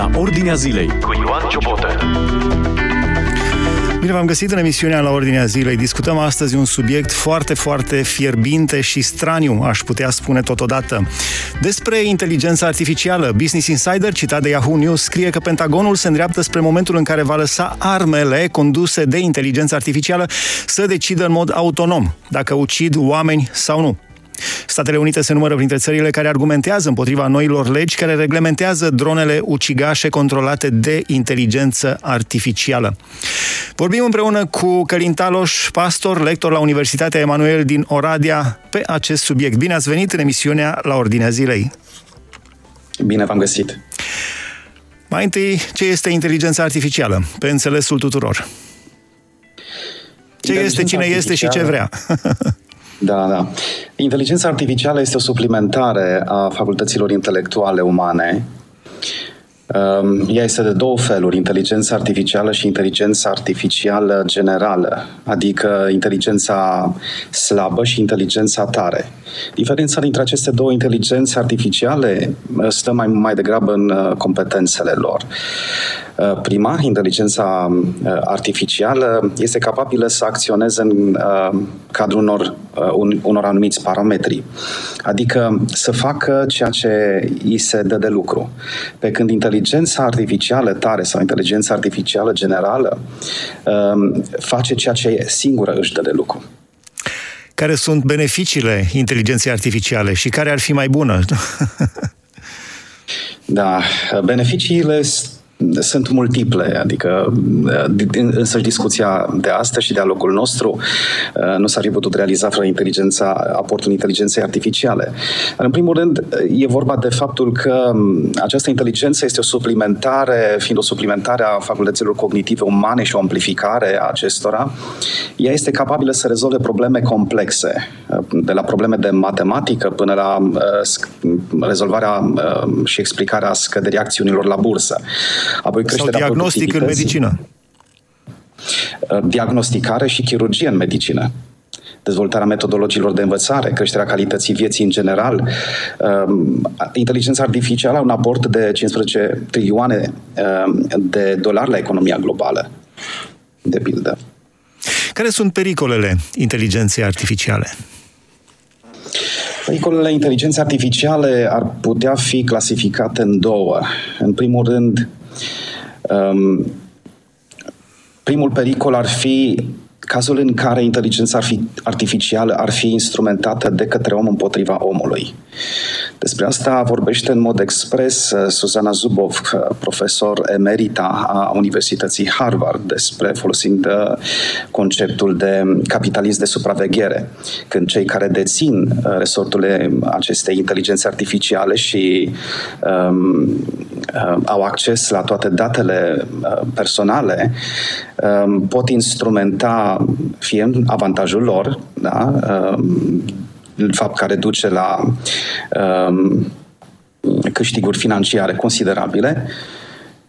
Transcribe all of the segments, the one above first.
la Ordinea Zilei cu Ioan Ciobotă. Bine v-am găsit în emisiunea la Ordinea Zilei. Discutăm astăzi un subiect foarte, foarte fierbinte și straniu, aș putea spune totodată. Despre inteligența artificială, Business Insider, citat de Yahoo News, scrie că Pentagonul se îndreaptă spre momentul în care va lăsa armele conduse de inteligență artificială să decidă în mod autonom dacă ucid oameni sau nu. Statele Unite se numără printre țările care argumentează împotriva noilor legi care reglementează dronele ucigașe controlate de inteligență artificială. Vorbim împreună cu Călin Taloș, pastor, lector la Universitatea Emanuel din Oradea, pe acest subiect. Bine ați venit în emisiunea la Ordinea Zilei. Bine v-am găsit. Mai întâi, ce este inteligența artificială, pe înțelesul tuturor? Ce este, cine este și ce vrea? Da, da. Inteligența artificială este o suplimentare a facultăților intelectuale umane. Um, ea este de două feluri, inteligența artificială și inteligența artificială generală, adică inteligența slabă și inteligența tare. Diferența dintre aceste două inteligențe artificiale uh, stă mai, mai degrabă în uh, competențele lor. Uh, prima, inteligența uh, artificială, este capabilă să acționeze în uh, cadrul unor, unor anumiți parametri, adică să facă ceea ce îi se dă de lucru. Pe când inteligența artificială tare sau inteligența artificială generală um, face ceea ce singură își dă de lucru. Care sunt beneficiile inteligenței artificiale și care ar fi mai bună? da, beneficiile sunt multiple, adică însăși discuția de astăzi și de locul nostru uh, nu s-ar fi putut realiza fără inteligența, aportul inteligenței artificiale. Dar, în primul rând, e vorba de faptul că um, această inteligență este o suplimentare, fiind o suplimentare a facultăților cognitive umane și o amplificare a acestora, ea este capabilă să rezolve probleme complexe, uh, de la probleme de matematică până la uh, rezolvarea și explicarea scăderii acțiunilor la bursă. Apoi Sau diagnostic în medicină. Uh, diagnosticare și chirurgie în medicină dezvoltarea metodologiilor de învățare, creșterea calității vieții în general. Um, inteligența artificială are un aport de 15 trilioane um, de dolari la economia globală, de pildă. Care sunt pericolele inteligenței artificiale? Pericolele inteligenței artificiale ar putea fi clasificate în două. În primul rând, Um, primul pericol ar fi cazul în care inteligența artificială ar fi instrumentată de către om împotriva omului. Despre asta vorbește în mod expres uh, Susana Zubov, uh, profesor emerita a Universității Harvard, despre folosind uh, conceptul de capitalism de supraveghere, când cei care dețin resorturile acestei inteligențe artificiale și um, au acces la toate datele personale, um, pot instrumenta fie în avantajul lor, da, um, fapt care duce la um, câștiguri financiare considerabile,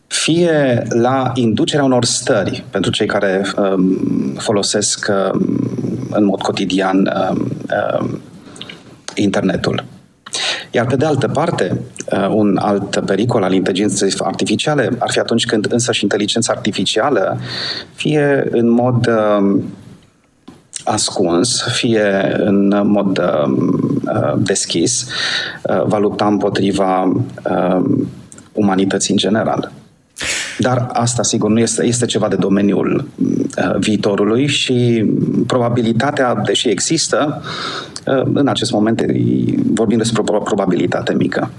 fie la inducerea unor stări pentru cei care um, folosesc um, în mod cotidian um, um, internetul. Iar pe de altă parte, uh, un alt pericol al inteligenței artificiale ar fi atunci când însăși inteligența artificială, fie în mod uh, ascuns, fie în mod uh, deschis, uh, va lupta împotriva uh, umanității în general. Dar asta, sigur, nu este, este ceva de domeniul uh, viitorului și probabilitatea, deși există, uh, în acest moment vorbim despre o probabilitate mică.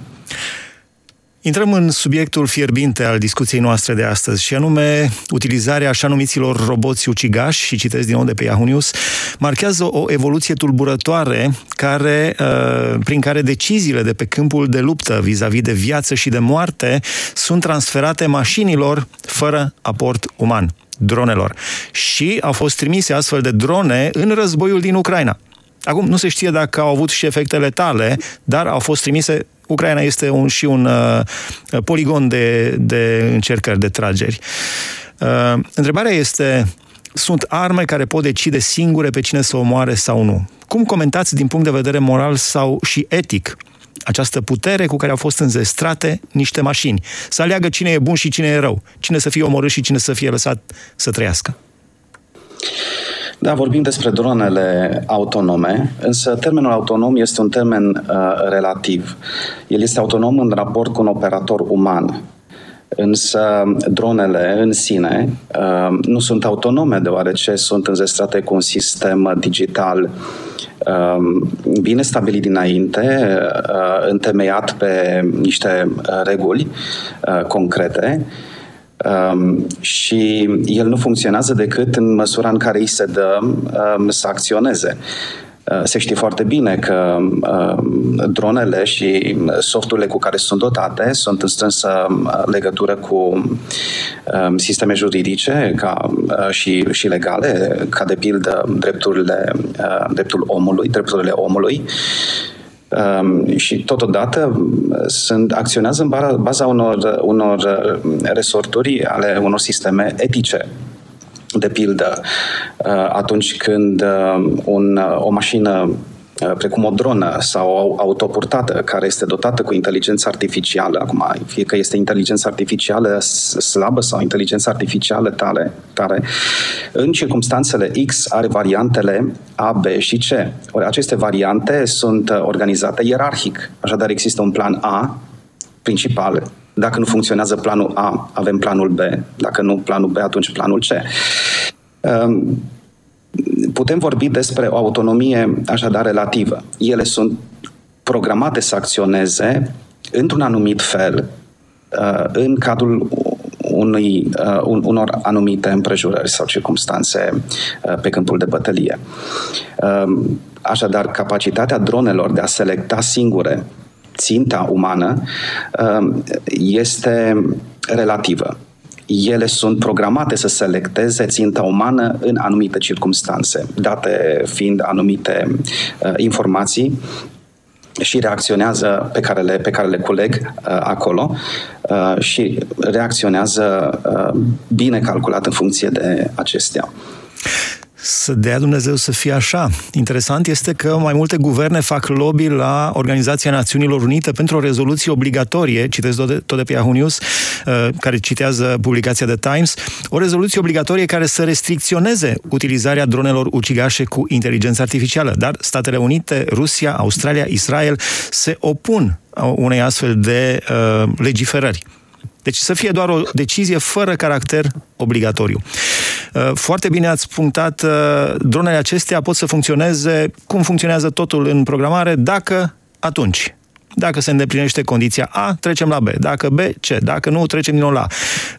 Intrăm în subiectul fierbinte al discuției noastre de astăzi și anume utilizarea așa numiților roboți ucigași și citesc din nou de pe Yahoo News, marchează o evoluție tulburătoare care, uh, prin care deciziile de pe câmpul de luptă vis-a-vis de viață și de moarte sunt transferate mașinilor fără aport uman, dronelor. Și au fost trimise astfel de drone în războiul din Ucraina. Acum, nu se știe dacă au avut și efecte letale, dar au fost trimise Ucraina este un, și un uh, poligon de, de încercări, de trageri. Uh, întrebarea este, sunt arme care pot decide singure pe cine să omoare sau nu. Cum comentați din punct de vedere moral sau și etic această putere cu care au fost înzestrate niște mașini. Să aleagă cine e bun și cine e rău, cine să fie omorât și cine să fie lăsat să trăiască. Da, vorbim despre dronele autonome, însă termenul autonom este un termen uh, relativ. El este autonom în raport cu un operator uman. Însă dronele în sine uh, nu sunt autonome deoarece sunt înzestrate cu un sistem digital uh, bine stabilit dinainte, uh, întemeiat pe niște uh, reguli uh, concrete Um, și el nu funcționează decât în măsura în care îi se dă um, să acționeze. Uh, se știe foarte bine că uh, dronele și softurile cu care sunt dotate sunt în strânsă uh, legătură cu uh, sisteme juridice ca, uh, și, și legale, ca de pildă drepturile, uh, dreptul omului, drepturile omului Um, și totodată sunt, acționează în baza unor, unor uh, resorturi ale unor sisteme etice de pildă, uh, atunci când uh, un, o mașină Uh, precum o dronă sau o autopurtată care este dotată cu inteligență artificială, acum, fie că este inteligență artificială slabă sau inteligență artificială tare, tare, în circumstanțele X are variantele A, B și C. Ori aceste variante sunt uh, organizate ierarhic. Așadar există un plan A principal, dacă nu funcționează planul A, avem planul B. Dacă nu planul B, atunci planul C. Um, putem vorbi despre o autonomie așadar relativă. Ele sunt programate să acționeze într-un anumit fel uh, în cadrul unui, uh, unor anumite împrejurări sau circumstanțe uh, pe câmpul de bătălie. Așadar, capacitatea dronelor de a selecta singure ținta umană este relativă ele sunt programate să selecteze ținta umană în anumite circunstanțe, date fiind anumite uh, informații și reacționează pe care le, pe care le culeg uh, acolo uh, și reacționează uh, bine calculat în funcție de acestea să dea Dumnezeu să fie așa. Interesant este că mai multe guverne fac lobby la Organizația Națiunilor Unite pentru o rezoluție obligatorie, citesc tot de, tot de pe Yahoo News, uh, care citează publicația The Times, o rezoluție obligatorie care să restricționeze utilizarea dronelor ucigașe cu inteligență artificială. Dar Statele Unite, Rusia, Australia, Israel se opun unei astfel de uh, legiferări. Deci să fie doar o decizie fără caracter obligatoriu. Uh, foarte bine ați punctat, uh, dronele acestea pot să funcționeze cum funcționează totul în programare, dacă atunci. Dacă se îndeplinește condiția A, trecem la B. Dacă B, C. Dacă nu, trecem din nou la A.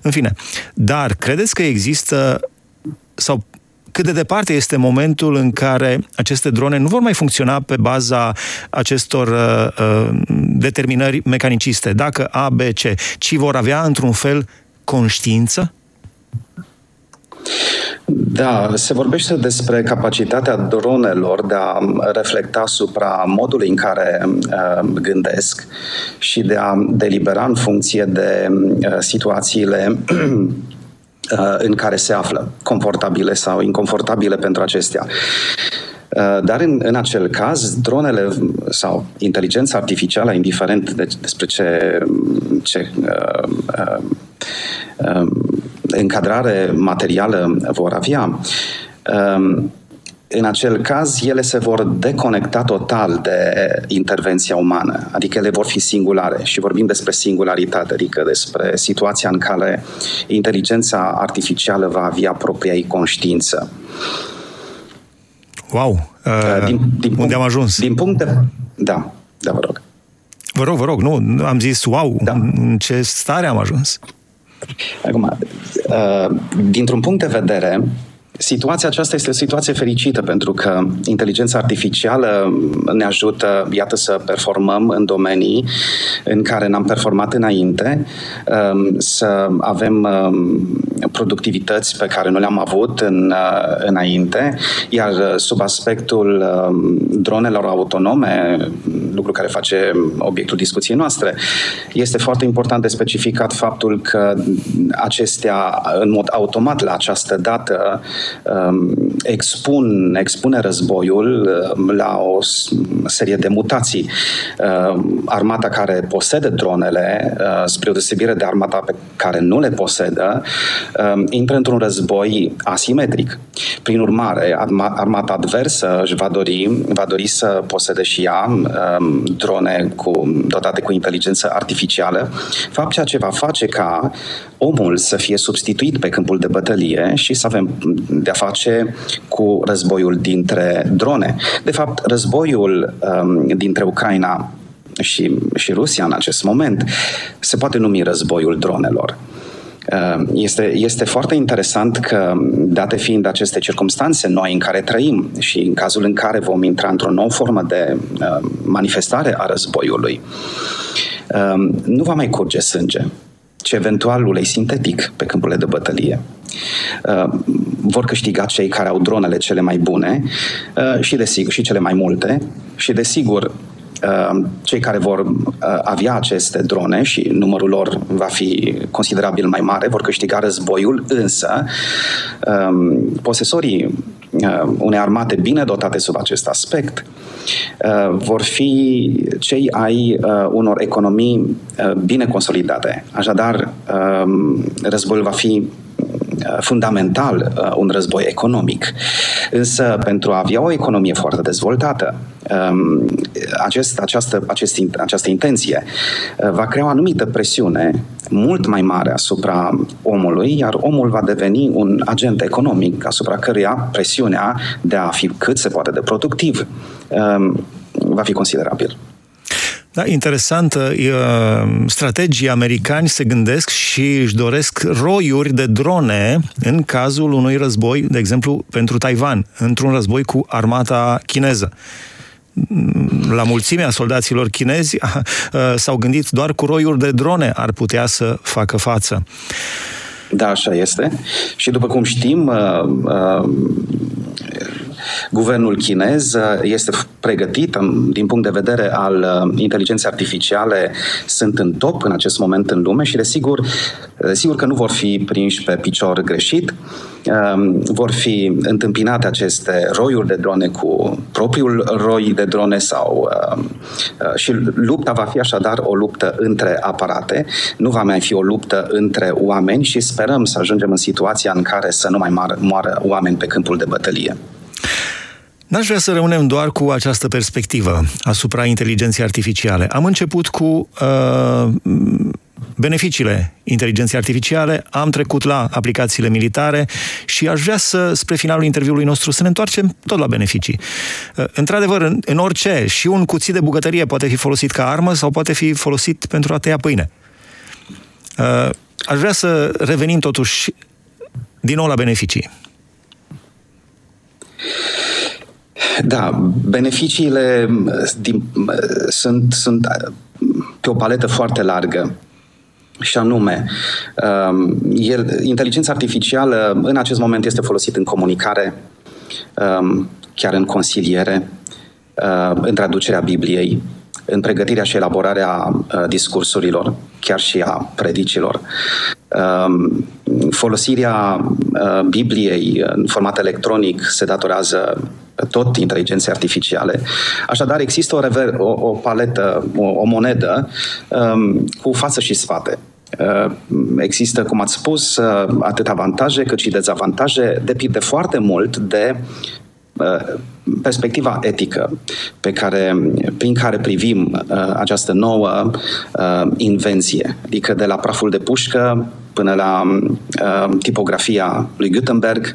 În fine. Dar credeți că există sau cât de departe este momentul în care aceste drone nu vor mai funcționa pe baza acestor uh, uh, determinări mecaniciste, dacă A, B, C, ci vor avea într-un fel conștiință? Da, se vorbește despre capacitatea dronelor de a reflecta asupra modului în care uh, gândesc și de a delibera în funcție de uh, situațiile Uh, în care se află, confortabile sau inconfortabile pentru acestea. Uh, dar în, în acel caz, dronele sau inteligența artificială, indiferent de, despre ce, ce uh, uh, uh, încadrare materială vor avea, uh, în acel caz, ele se vor deconecta total de intervenția umană, adică ele vor fi singulare și vorbim despre singularitate, adică despre situația în care inteligența artificială va avea propria ei conștiință. Wow! Uh, din, din unde punct, am ajuns? Din punct de... Da, da, vă rog. Vă rog, vă rog, nu, am zis, wow, da. în ce stare am ajuns? Acum, uh, dintr-un punct de vedere, Situația aceasta este o situație fericită pentru că inteligența artificială ne ajută, iată, să performăm în domenii în care n-am performat înainte, um, să avem um, productivități pe care nu le-am avut în, uh, înainte, iar sub aspectul um, dronelor autonome, lucru care face obiectul discuției noastre, este foarte important de specificat faptul că acestea, în mod automat, la această dată, um, expun, expune războiul um, la o serie de mutații. Um, armata care posedă dronele, uh, spre o deosebire de armata pe care nu le posedă, intră într-un război asimetric. Prin urmare, armata adversă își va dori, va dori să posede și ea drone cu, dotate cu inteligență artificială, fapt ceea ce va face ca omul să fie substituit pe câmpul de bătălie și să avem de-a face cu războiul dintre drone. De fapt, războiul um, dintre Ucraina și, și Rusia în acest moment se poate numi războiul dronelor. Um, este, este foarte interesant că, date fiind aceste circunstanțe noi în care trăim și în cazul în care vom intra într-o nouă formă de um, manifestare a războiului, nu va mai curge sânge ci eventual ulei sintetic pe câmpurile de bătălie. Uh, vor câștiga cei care au dronele cele mai bune uh, și, desigur, și cele mai multe și, desigur, uh, cei care vor avea aceste drone și numărul lor va fi considerabil mai mare, vor câștiga războiul, însă um, posesorii unei armate bine dotate sub acest aspect Uh, vor fi cei ai uh, unor economii uh, bine consolidate. Așadar, um, războiul va fi fundamental un război economic. Însă, pentru a avea o economie foarte dezvoltată, um, acest, această, acest, această intenție va crea o anumită presiune mult mai mare asupra omului, iar omul va deveni un agent economic asupra căruia presiunea de a fi cât se poate de productiv um, va fi considerabil. Da, interesantă. Strategii americani se gândesc și își doresc roiuri de drone în cazul unui război, de exemplu, pentru Taiwan, într-un război cu armata chineză la mulțimea soldaților chinezi s-au gândit doar cu roiuri de drone ar putea să facă față. Da, așa este. Și după cum știm, Guvernul chinez uh, este pregătit din punct de vedere al uh, inteligenței artificiale, sunt în top în acest moment în lume și desigur, desigur că nu vor fi prinși pe picior greșit, um, vor fi întâmpinate aceste roiuri de drone cu propriul roi de drone sau um, uh, și lupta va fi așadar o luptă între aparate, nu va mai fi o luptă între oameni și sperăm să ajungem în situația în care să nu mai moară oameni pe câmpul de bătălie. N-aș vrea să rămânem doar cu această perspectivă asupra inteligenței artificiale. Am început cu uh, beneficiile inteligenței artificiale, am trecut la aplicațiile militare și aș vrea să, spre finalul interviului nostru, să ne întoarcem tot la beneficii. Uh, într-adevăr, în, în orice, și un cuțit de bucătărie poate fi folosit ca armă sau poate fi folosit pentru a tăia pâine. Uh, aș vrea să revenim totuși din nou la beneficii. Da, beneficiile din, sunt, sunt pe o paletă foarte largă. Și anume, um, el, inteligența artificială în acest moment este folosită în comunicare, um, chiar în consiliere, uh, în traducerea Bibliei, în pregătirea și elaborarea uh, discursurilor, chiar și a predicilor. Um, folosirea uh, Bibliei în format electronic se datorează tot inteligenței artificiale. Așadar, există o, rever, o, o paletă, o, o monedă um, cu față și spate. Uh, există, cum ați spus, uh, atât avantaje cât și dezavantaje. Depinde foarte mult de uh, perspectiva etică pe care, prin care privim uh, această nouă uh, invenție, adică de la praful de pușcă până la uh, tipografia lui Gutenberg,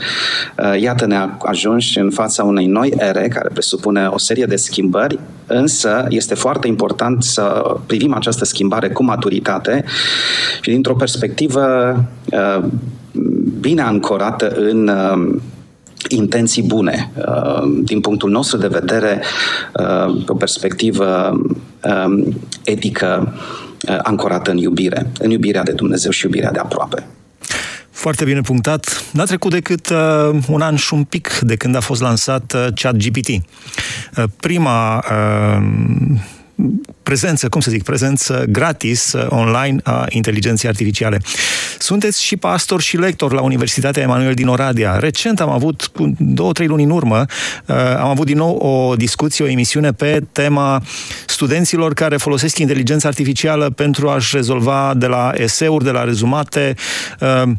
uh, iată ne ajuns în fața unei noi ere care presupune o serie de schimbări, însă este foarte important să privim această schimbare cu maturitate și dintr-o perspectivă uh, bine ancorată în uh, intenții bune. Uh, din punctul nostru de vedere, uh, pe o perspectivă um, etică uh, ancorată în iubire, în iubirea de Dumnezeu și iubirea de aproape. Foarte bine punctat. N-a trecut decât uh, un an și un pic de când a fost lansat uh, ChatGPT. Uh, prima uh, prezență, cum să zic, prezență gratis uh, online a inteligenței artificiale. Sunteți și pastor și lector la Universitatea Emanuel din Oradea. Recent am avut, cu două, trei luni în urmă, uh, am avut din nou o discuție, o emisiune pe tema studenților care folosesc inteligența artificială pentru a-și rezolva de la eseuri, de la rezumate, uh,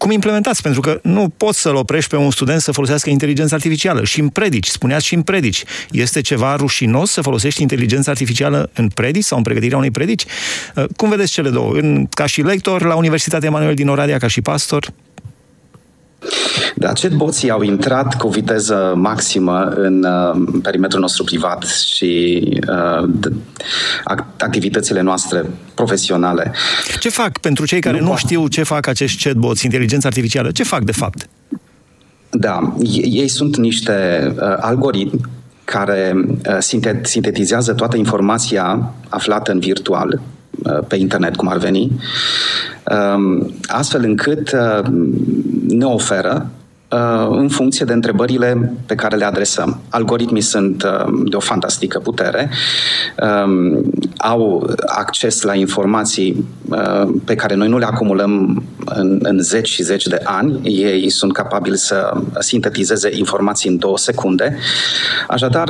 cum implementați? Pentru că nu poți să-l oprești pe un student să folosească inteligența artificială. Și în predici, spuneați și în predici. Este ceva rușinos să folosești inteligența artificială în predici sau în pregătirea unei predici? Uh, cum vedeți cele două? În, ca și lector la Universitatea Emanuel din Oradea, ca și pastor? Da, chatboții au intrat cu viteză maximă în uh, perimetrul nostru privat și uh, activitățile noastre profesionale. Ce fac pentru cei care nu, nu știu ce fac acești chatbots, inteligența artificială? Ce fac de fapt? Da, ei sunt niște uh, algoritmi care uh, sintetizează toată informația aflată în virtual, uh, pe internet, cum ar veni, um, astfel încât uh, ne oferă Uh, în funcție de întrebările pe care le adresăm. Algoritmii sunt uh, de o fantastică putere, um, au acces la informații uh, pe care noi nu le acumulăm în, în zeci și zeci de ani. Ei sunt capabili să sintetizeze informații în două secunde. Așadar,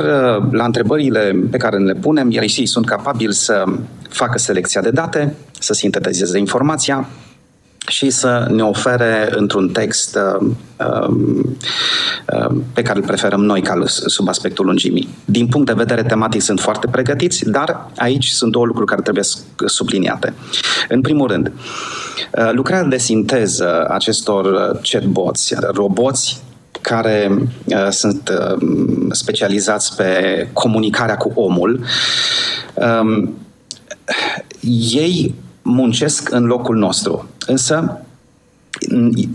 la întrebările pe care le punem, ei sunt capabili să facă selecția de date, să sintetizeze informația, și să ne ofere într-un text uh, um, uh, pe care îl preferăm noi ca sub aspectul lungimii. Din punct de vedere tematic sunt foarte pregătiți, dar aici sunt două lucruri care trebuie subliniate. În primul rând, uh, lucrarea de sinteză acestor chatbots, roboți care uh, sunt uh, specializați pe comunicarea cu omul, um, ei muncesc în locul nostru. Însă,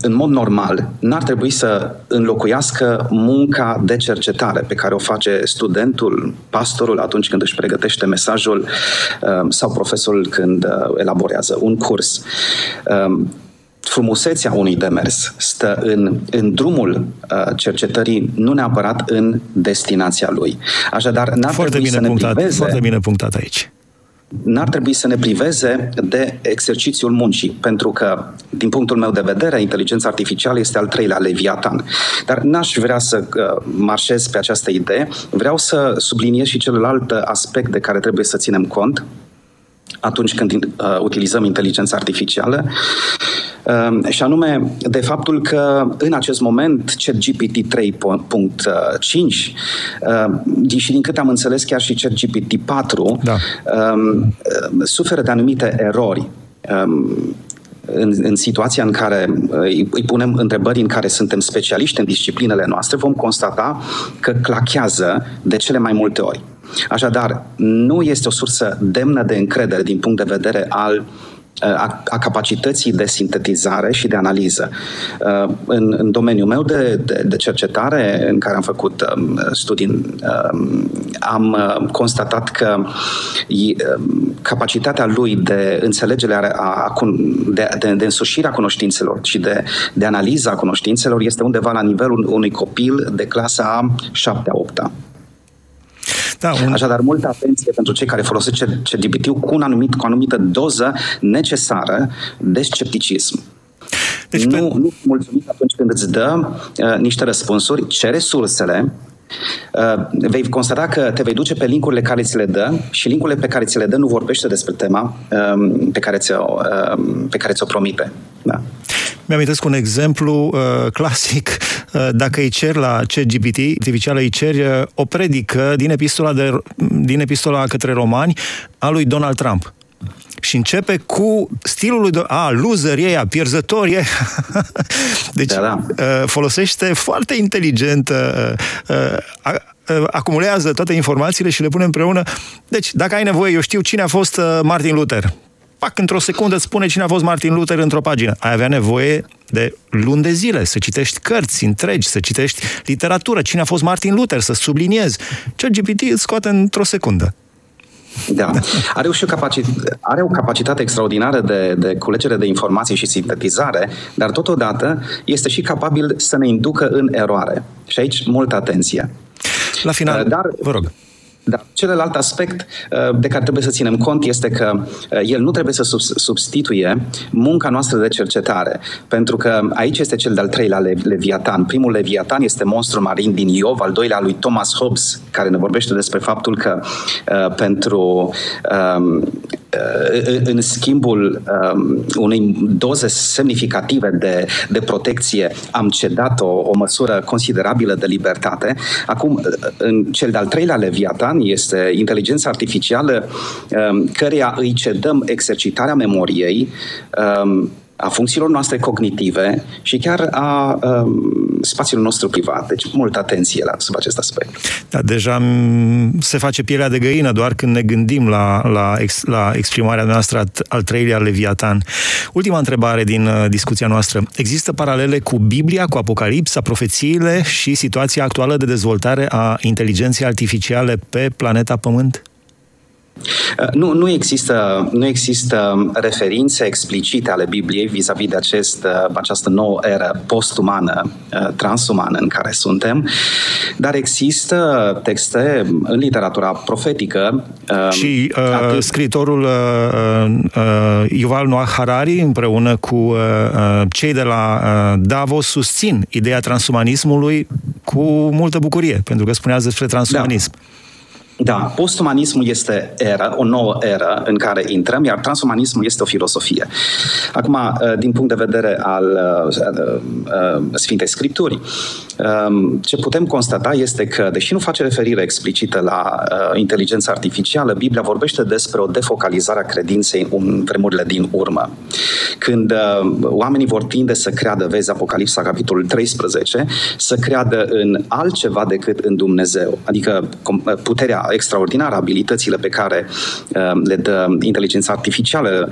în mod normal, n-ar trebui să înlocuiască munca de cercetare pe care o face studentul, pastorul atunci când își pregătește mesajul um, sau profesorul când uh, elaborează un curs um, frumusețea unui demers stă în, în drumul uh, cercetării, nu neapărat în destinația lui. Așadar, n-ar foarte trebui bine să ne punctat, priveze... Foarte bine punctat aici n-ar trebui să ne priveze de exercițiul muncii, pentru că, din punctul meu de vedere, inteligența artificială este al treilea leviatan. Dar n-aș vrea să uh, marșez pe această idee, vreau să subliniez și celălalt aspect de care trebuie să ținem cont, atunci când uh, utilizăm inteligența artificială, uh, și anume de faptul că în acest moment ChatGPT 3.5 uh, și din câte am înțeles chiar și ChatGPT 4 da. uh, suferă de anumite erori. Uh, în, în situația în care uh, îi, îi punem întrebări în care suntem specialiști în disciplinele noastre, vom constata că clachează de cele mai multe ori. Așadar, nu este o sursă demnă de încredere din punct de vedere al a, a capacității de sintetizare și de analiză. În, în domeniul meu de, de, de cercetare, în care am făcut um, studii, um, am uh, constatat că um, capacitatea lui de înțelegere, a, a, de, de, de însușirea cunoștințelor și de, de analiza cunoștințelor este undeva la nivelul unui copil de clasa 7-8. Da, un... Așadar, multă atenție pentru cei care folosesc CGPT cu, un anumit, cu o anumită doză necesară de scepticism. Deci, nu, pe... nu mulțumit atunci când îți dă uh, niște răspunsuri, ce resursele, Uh, vei constata că te vei duce pe linkurile care ți le dă și linkurile pe care ți le dă nu vorbește despre tema um, pe care ți-o, um, pe care ți-o promite. Da. Mi-amintesc un exemplu uh, clasic. Uh, dacă îi cer la ChatGPT, artificială îi ceri uh, o predică din epistola, de, din epistola către romani a lui Donald Trump și începe cu stilul lui, a, loser e pierzător e. deci da, da. Uh, folosește foarte inteligent, uh, uh, acumulează toate informațiile și le pune împreună. Deci, dacă ai nevoie, eu știu cine a fost Martin Luther. Pac, într-o secundă îți spune cine a fost Martin Luther într-o pagină. Ai avea nevoie de luni de zile, să citești cărți întregi, să citești literatură, cine a fost Martin Luther, să subliniezi. GPT îți scoate într-o secundă. Da. Are, și o capacitate, are o capacitate extraordinară de, de culegere de informații și sintetizare, dar totodată este și capabil să ne inducă în eroare. Și aici, multă atenție. La final, dar, vă rog. Da. Celălalt aspect uh, de care trebuie să ținem cont este că uh, el nu trebuie să substituie munca noastră de cercetare, pentru că aici este cel de-al treilea Leviatan. Primul Leviatan este monstru marin din Iov, al doilea lui Thomas Hobbes, care ne vorbește despre faptul că uh, pentru um, uh, în schimbul um, unei doze semnificative de, de protecție am cedat o, o măsură considerabilă de libertate. Acum, în cel de-al treilea Leviatan este inteligența artificială um, căreia îi cedăm exercitarea memoriei um, a funcțiilor noastre cognitive și chiar a um, spațiului nostru privat. Deci, multă atenție la sub acest aspect. Da, deja se face pielea de găină doar când ne gândim la, la, ex, la exprimarea noastră al treilea Leviatan. Ultima întrebare din uh, discuția noastră. Există paralele cu Biblia, cu Apocalipsa, profețiile și situația actuală de dezvoltare a inteligenței artificiale pe planeta Pământ? Uh, nu, nu, există, nu există referințe explicite ale Bibliei vis-a-vis de acest, uh, această nouă eră postumană, uh, transumană în care suntem, dar există texte în literatura profetică. Și uh, atât... scritorul uh, uh, Yuval Noah Harari împreună cu uh, cei de la uh, Davos susțin ideea transumanismului cu multă bucurie, pentru că spuneați despre transumanism. Da. Da, postumanismul este era, o nouă eră în care intrăm, iar transumanismul este o filosofie. Acum, uh, din punct de vedere al uh, uh, Sfintei Scripturi, um, ce putem constata este că, deși nu face referire explicită la inteligența artificială, Biblia vorbește despre o defocalizare a credinței în vremurile din urmă. Când oamenii vor tinde să creadă, vezi Apocalipsa, capitolul 13, să creadă în altceva decât în Dumnezeu. Adică puterea extraordinară, abilitățile pe care uh, le dă inteligența artificială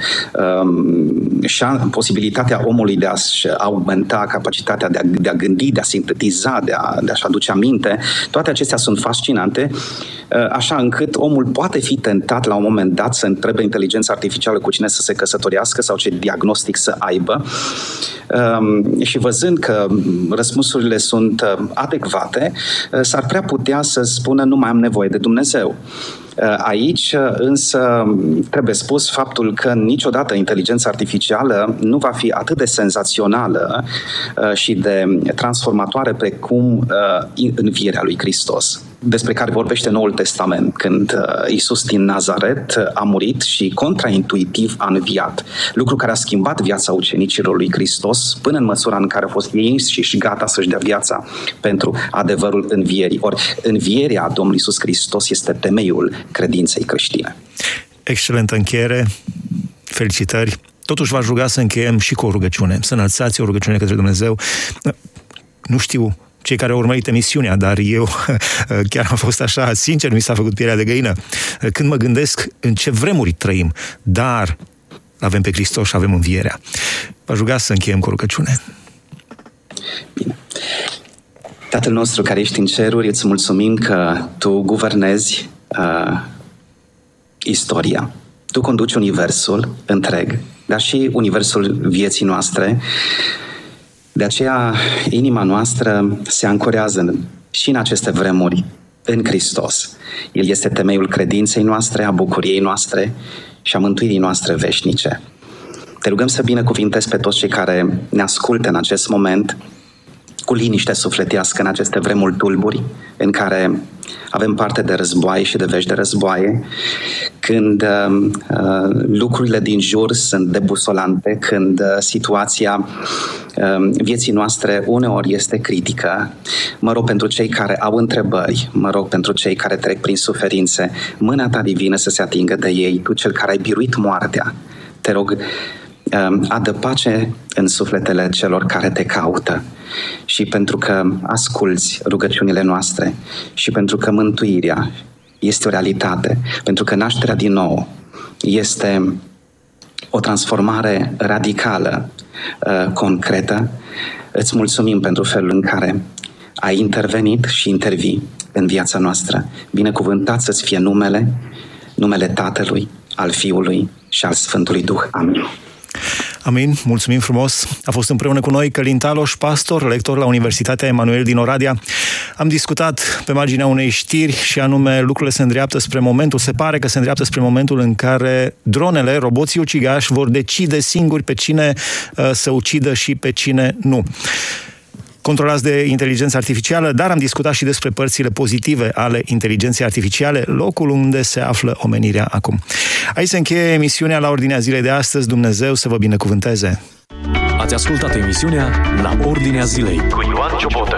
um, și posibilitatea omului de a-și augmenta capacitatea de a, de a gândi, de a sintetiza, de, a, de a-și aduce aminte, toate acestea sunt fascinante, uh, așa încât omul poate fi tentat la un moment dat să întrebe inteligența artificială cu cine să se căsătorească sau ce diagnostic să aibă. Um, și văzând că răspunsurile sunt uh, adecvate, s-ar prea putea să spună nu mai am nevoie de Dumnezeu Dumnezeu. Uh, aici uh, însă trebuie spus faptul că niciodată inteligența artificială nu va fi atât de senzațională uh, și de transformatoare precum învierea lui Hristos despre care vorbește Noul Testament, când uh, Isus din Nazaret uh, a murit și contraintuitiv a înviat. Lucru care a schimbat viața ucenicilor lui Hristos până în măsura în care au fost ei și gata să-și dea viața pentru adevărul învierii. Ori învierea Domnului Isus Hristos este temeiul credinței creștine. Excelentă încheiere. Felicitări. Totuși v-aș ruga să încheiem și cu o rugăciune, să înălțați o rugăciune către Dumnezeu. Nu știu cei care au urmărit emisiunea, dar eu chiar am fost așa, sincer, mi s-a făcut pielea de găină. Când mă gândesc în ce vremuri trăim, dar avem pe Hristos și avem învierea. Vă ruga să încheiem cu rugăciune. Bine. Tatăl nostru care ești în ceruri, îți mulțumim că Tu guvernezi uh, istoria. Tu conduci universul întreg, dar și universul vieții noastre de aceea, inima noastră se ancorează și în aceste vremuri în Hristos. El este temeiul credinței noastre, a bucuriei noastre și a mântuirii noastre veșnice. Te rugăm să binecuvintezi pe toți cei care ne ascultă în acest moment cu liniște sufletească în aceste vremuri tulburi în care avem parte de războaie și de vești de războaie, când uh, uh, lucrurile din jur sunt debusolante, când uh, situația uh, vieții noastre uneori este critică. Mă rog pentru cei care au întrebări, mă rog pentru cei care trec prin suferințe, mâna ta divină să se atingă de ei, tu cel care ai biruit moartea. Te rog, uh, adă pace în sufletele celor care te caută și pentru că asculți rugăciunile noastre și pentru că mântuirea este o realitate, pentru că nașterea din nou este o transformare radicală, uh, concretă, îți mulțumim pentru felul în care ai intervenit și intervii în viața noastră. Binecuvântat să-ți fie numele, numele Tatălui, al Fiului și al Sfântului Duh. Amin. Amin, mulțumim frumos. A fost împreună cu noi Călin Taloș, pastor, lector la Universitatea Emanuel din Oradea. Am discutat pe marginea unei știri și anume lucrurile se îndreaptă spre momentul, se pare că se îndreaptă spre momentul în care dronele, roboții ucigași vor decide singuri pe cine uh, să ucidă și pe cine nu controlați de inteligență artificială, dar am discutat și despre părțile pozitive ale inteligenței artificiale, locul unde se află omenirea acum. Aici se încheie emisiunea la ordinea zilei de astăzi. Dumnezeu să vă binecuvânteze! Ați ascultat emisiunea La Ordinea Zilei cu Ioan Ciobotă.